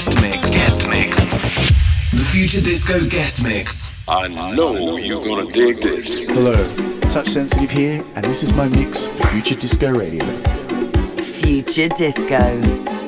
guest mix. Guest mix. The Future Disco guest mix. I know you're gonna dig this. Hello, Touch Sensitive here, and this is my mix for Future Disco Radio. Future Disco.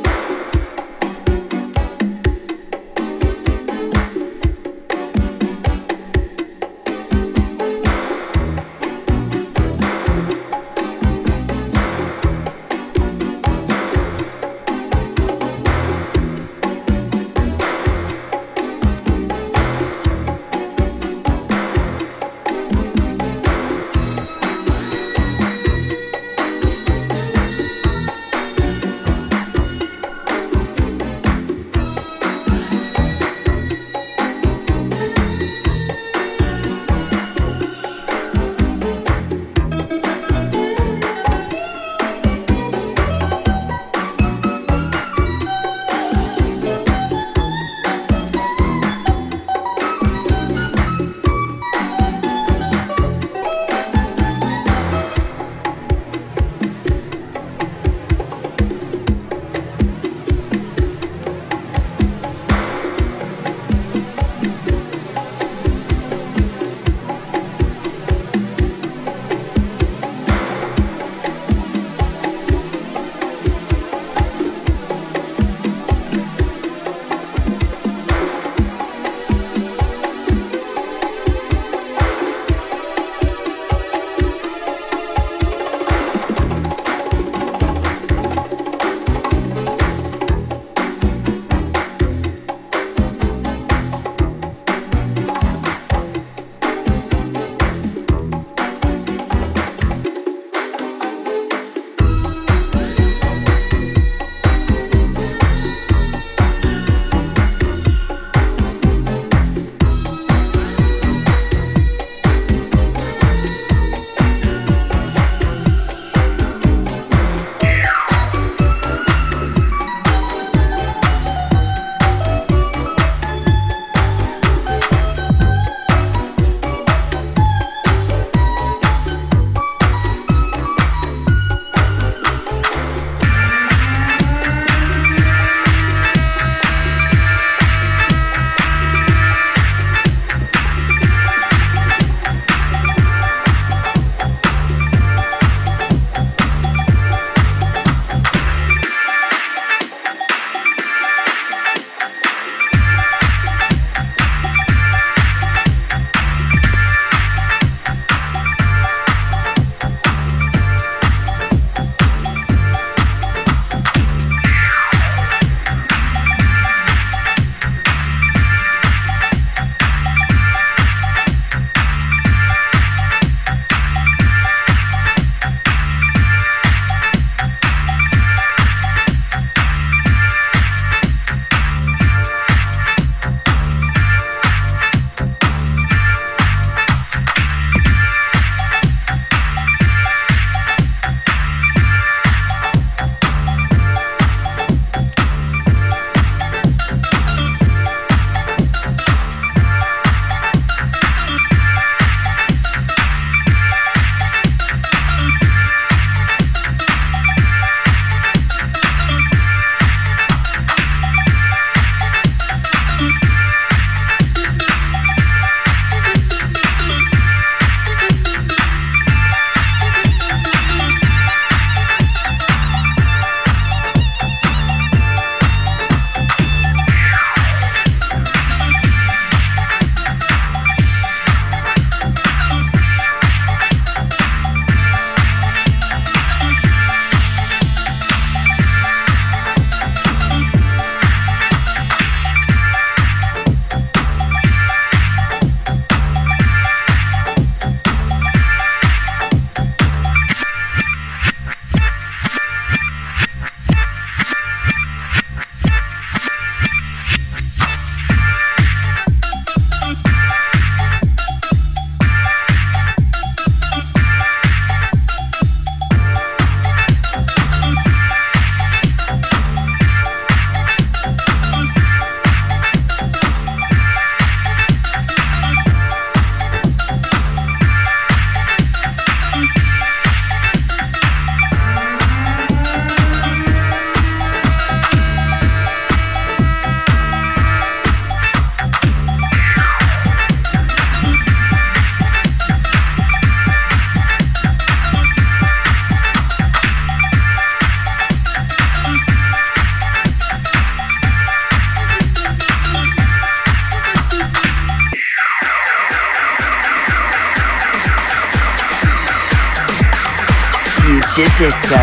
Disco.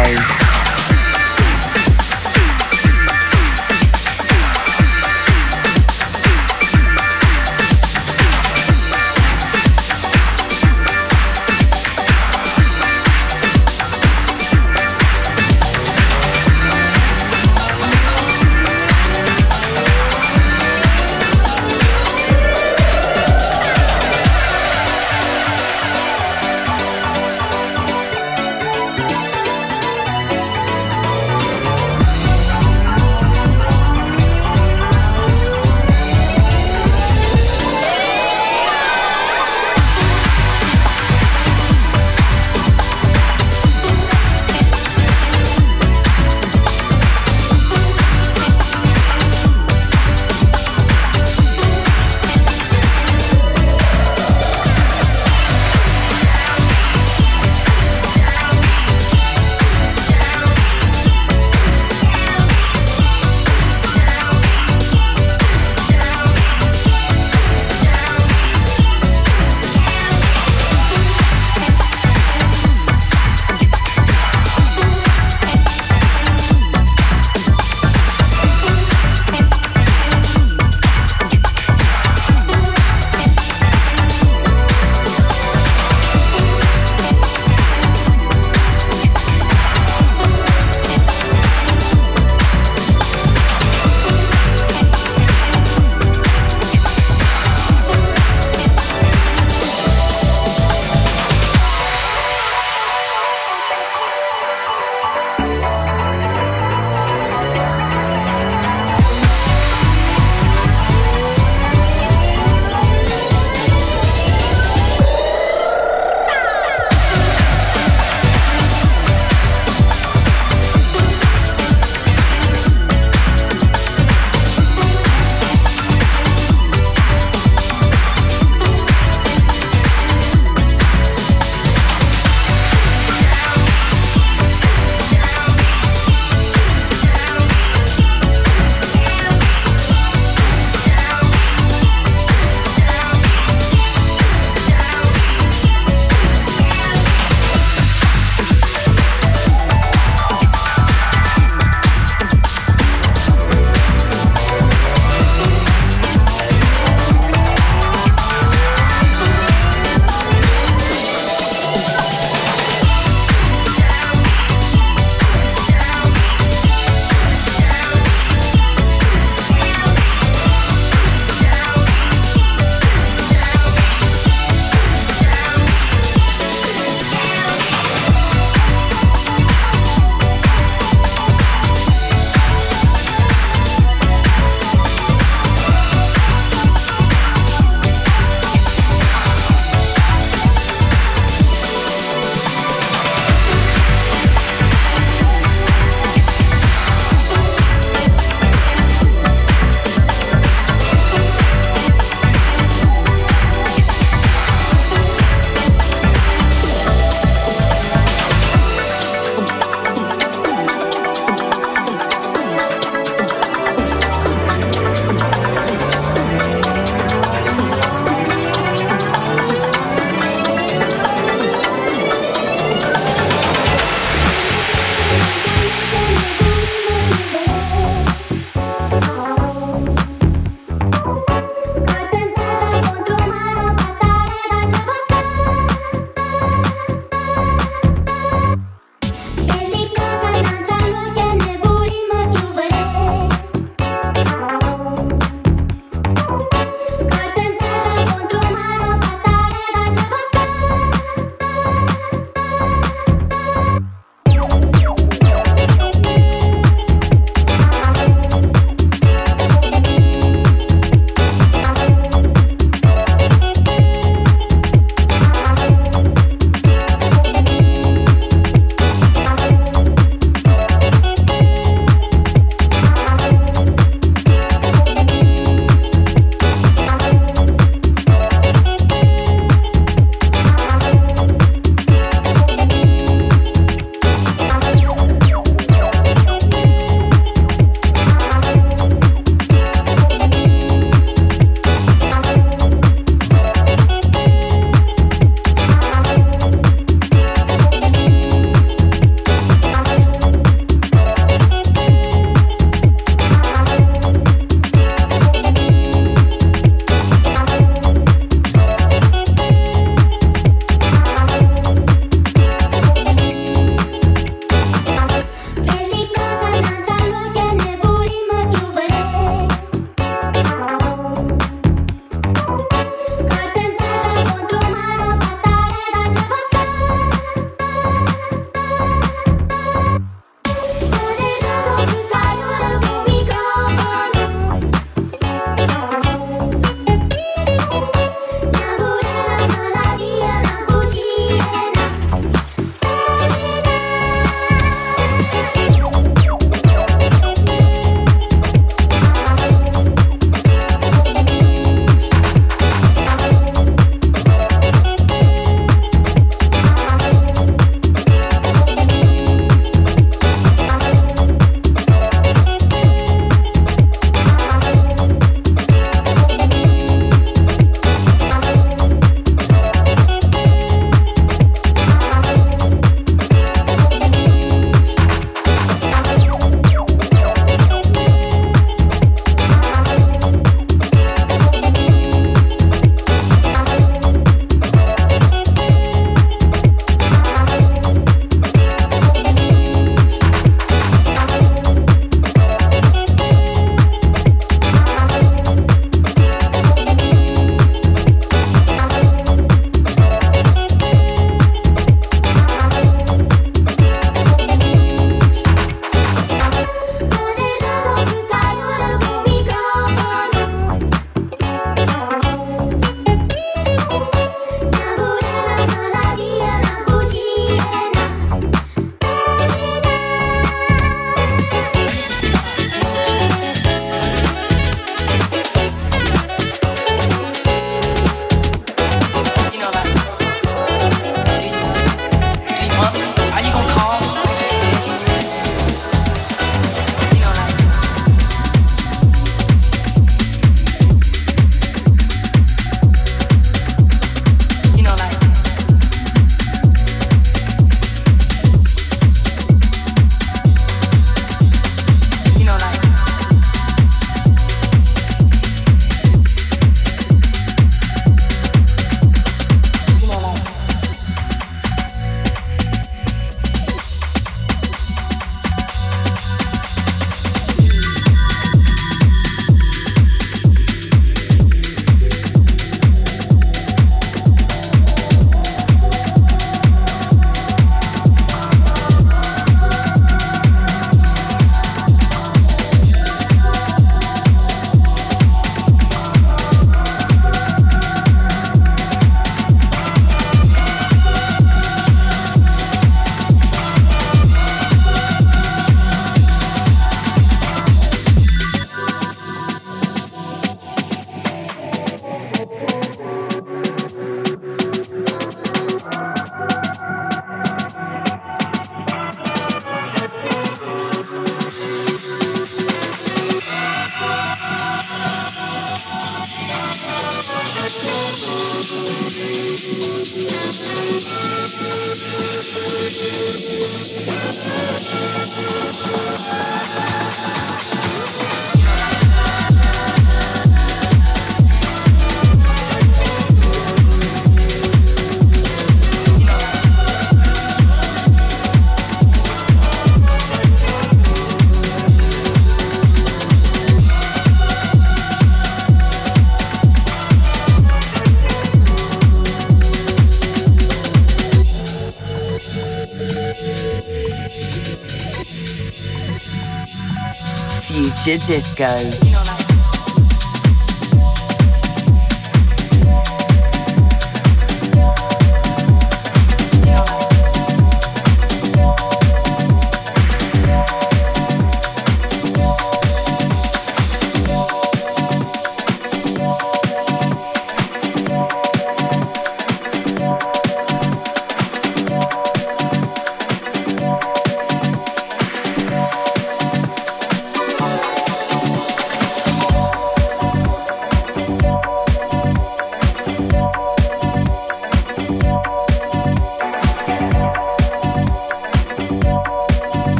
Disco.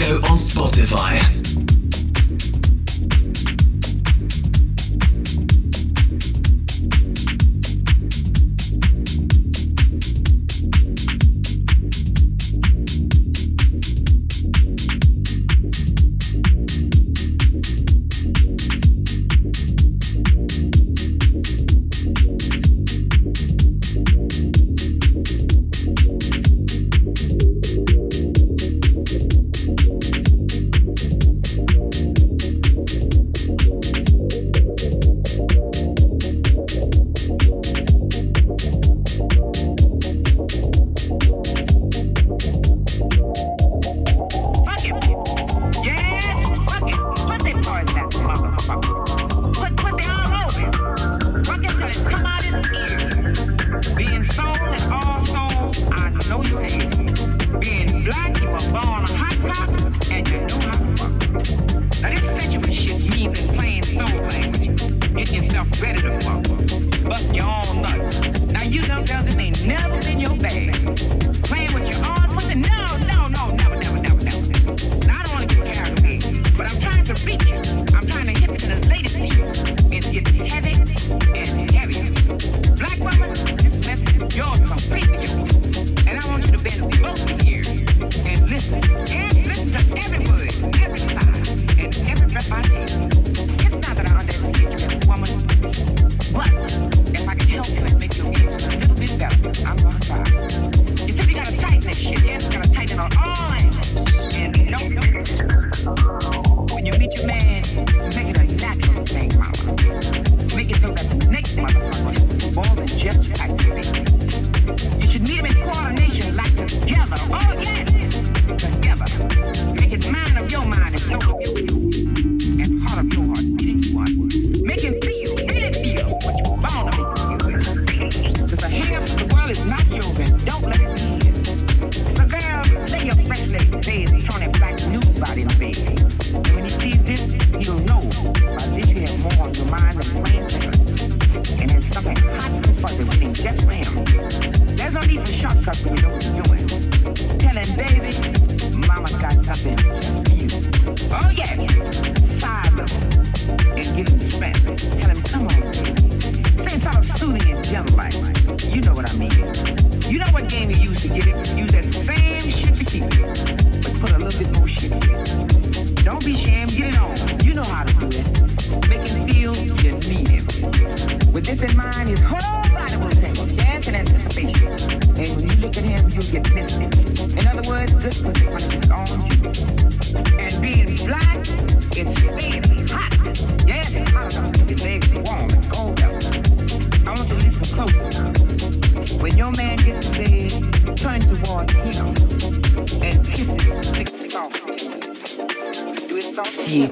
Disco on Spotify.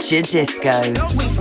Future Disco.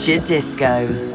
Future Disco.